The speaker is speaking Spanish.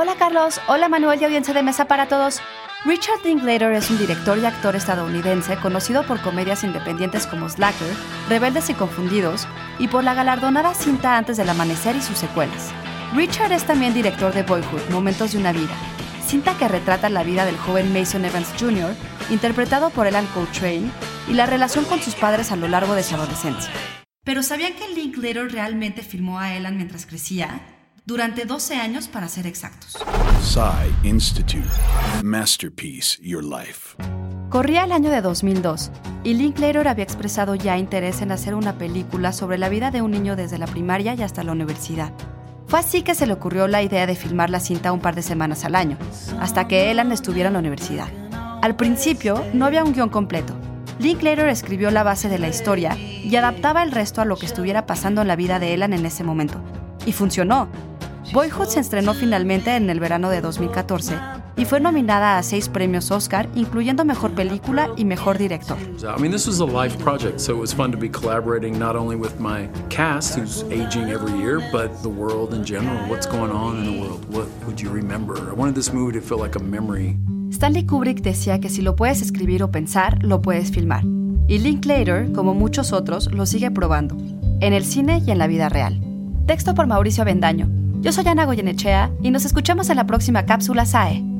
Hola Carlos, hola Manuel y audiencia de mesa para todos. Richard Linklater es un director y actor estadounidense conocido por comedias independientes como Slacker, Rebeldes y Confundidos y por la galardonada cinta Antes del Amanecer y sus secuelas. Richard es también director de Boyhood, Momentos de una Vida, cinta que retrata la vida del joven Mason Evans Jr., interpretado por Elan Coltrane, y la relación con sus padres a lo largo de su adolescencia. Pero ¿sabían que Linklater realmente filmó a Elan mientras crecía? Durante 12 años para ser exactos. Psy Institute. Masterpiece Your Life. Corría el año de 2002 y Linklater había expresado ya interés en hacer una película sobre la vida de un niño desde la primaria y hasta la universidad. Fue así que se le ocurrió la idea de filmar la cinta un par de semanas al año, hasta que Elan estuviera en la universidad. Al principio no había un guion completo. Linklater escribió la base de la historia y adaptaba el resto a lo que estuviera pasando en la vida de Elan en ese momento. Y funcionó. Boyhood se estrenó finalmente en el verano de 2014 y fue nominada a seis premios Oscar, incluyendo Mejor Película y Mejor Director. I mean, this was a life project, so it was fun to be collaborating not only with my cast, who's aging every year, but the world in general. What's going on in the world? What would you remember? I wanted this movie to feel like a memory. Stanley Kubrick decía que si lo puedes escribir o pensar, lo puedes filmar. Y Linklater, como muchos otros, lo sigue probando, en el cine y en la vida real. Texto por Mauricio Avendaño. Yo soy Ana Goyenechea y nos escuchamos en la próxima cápsula SAE.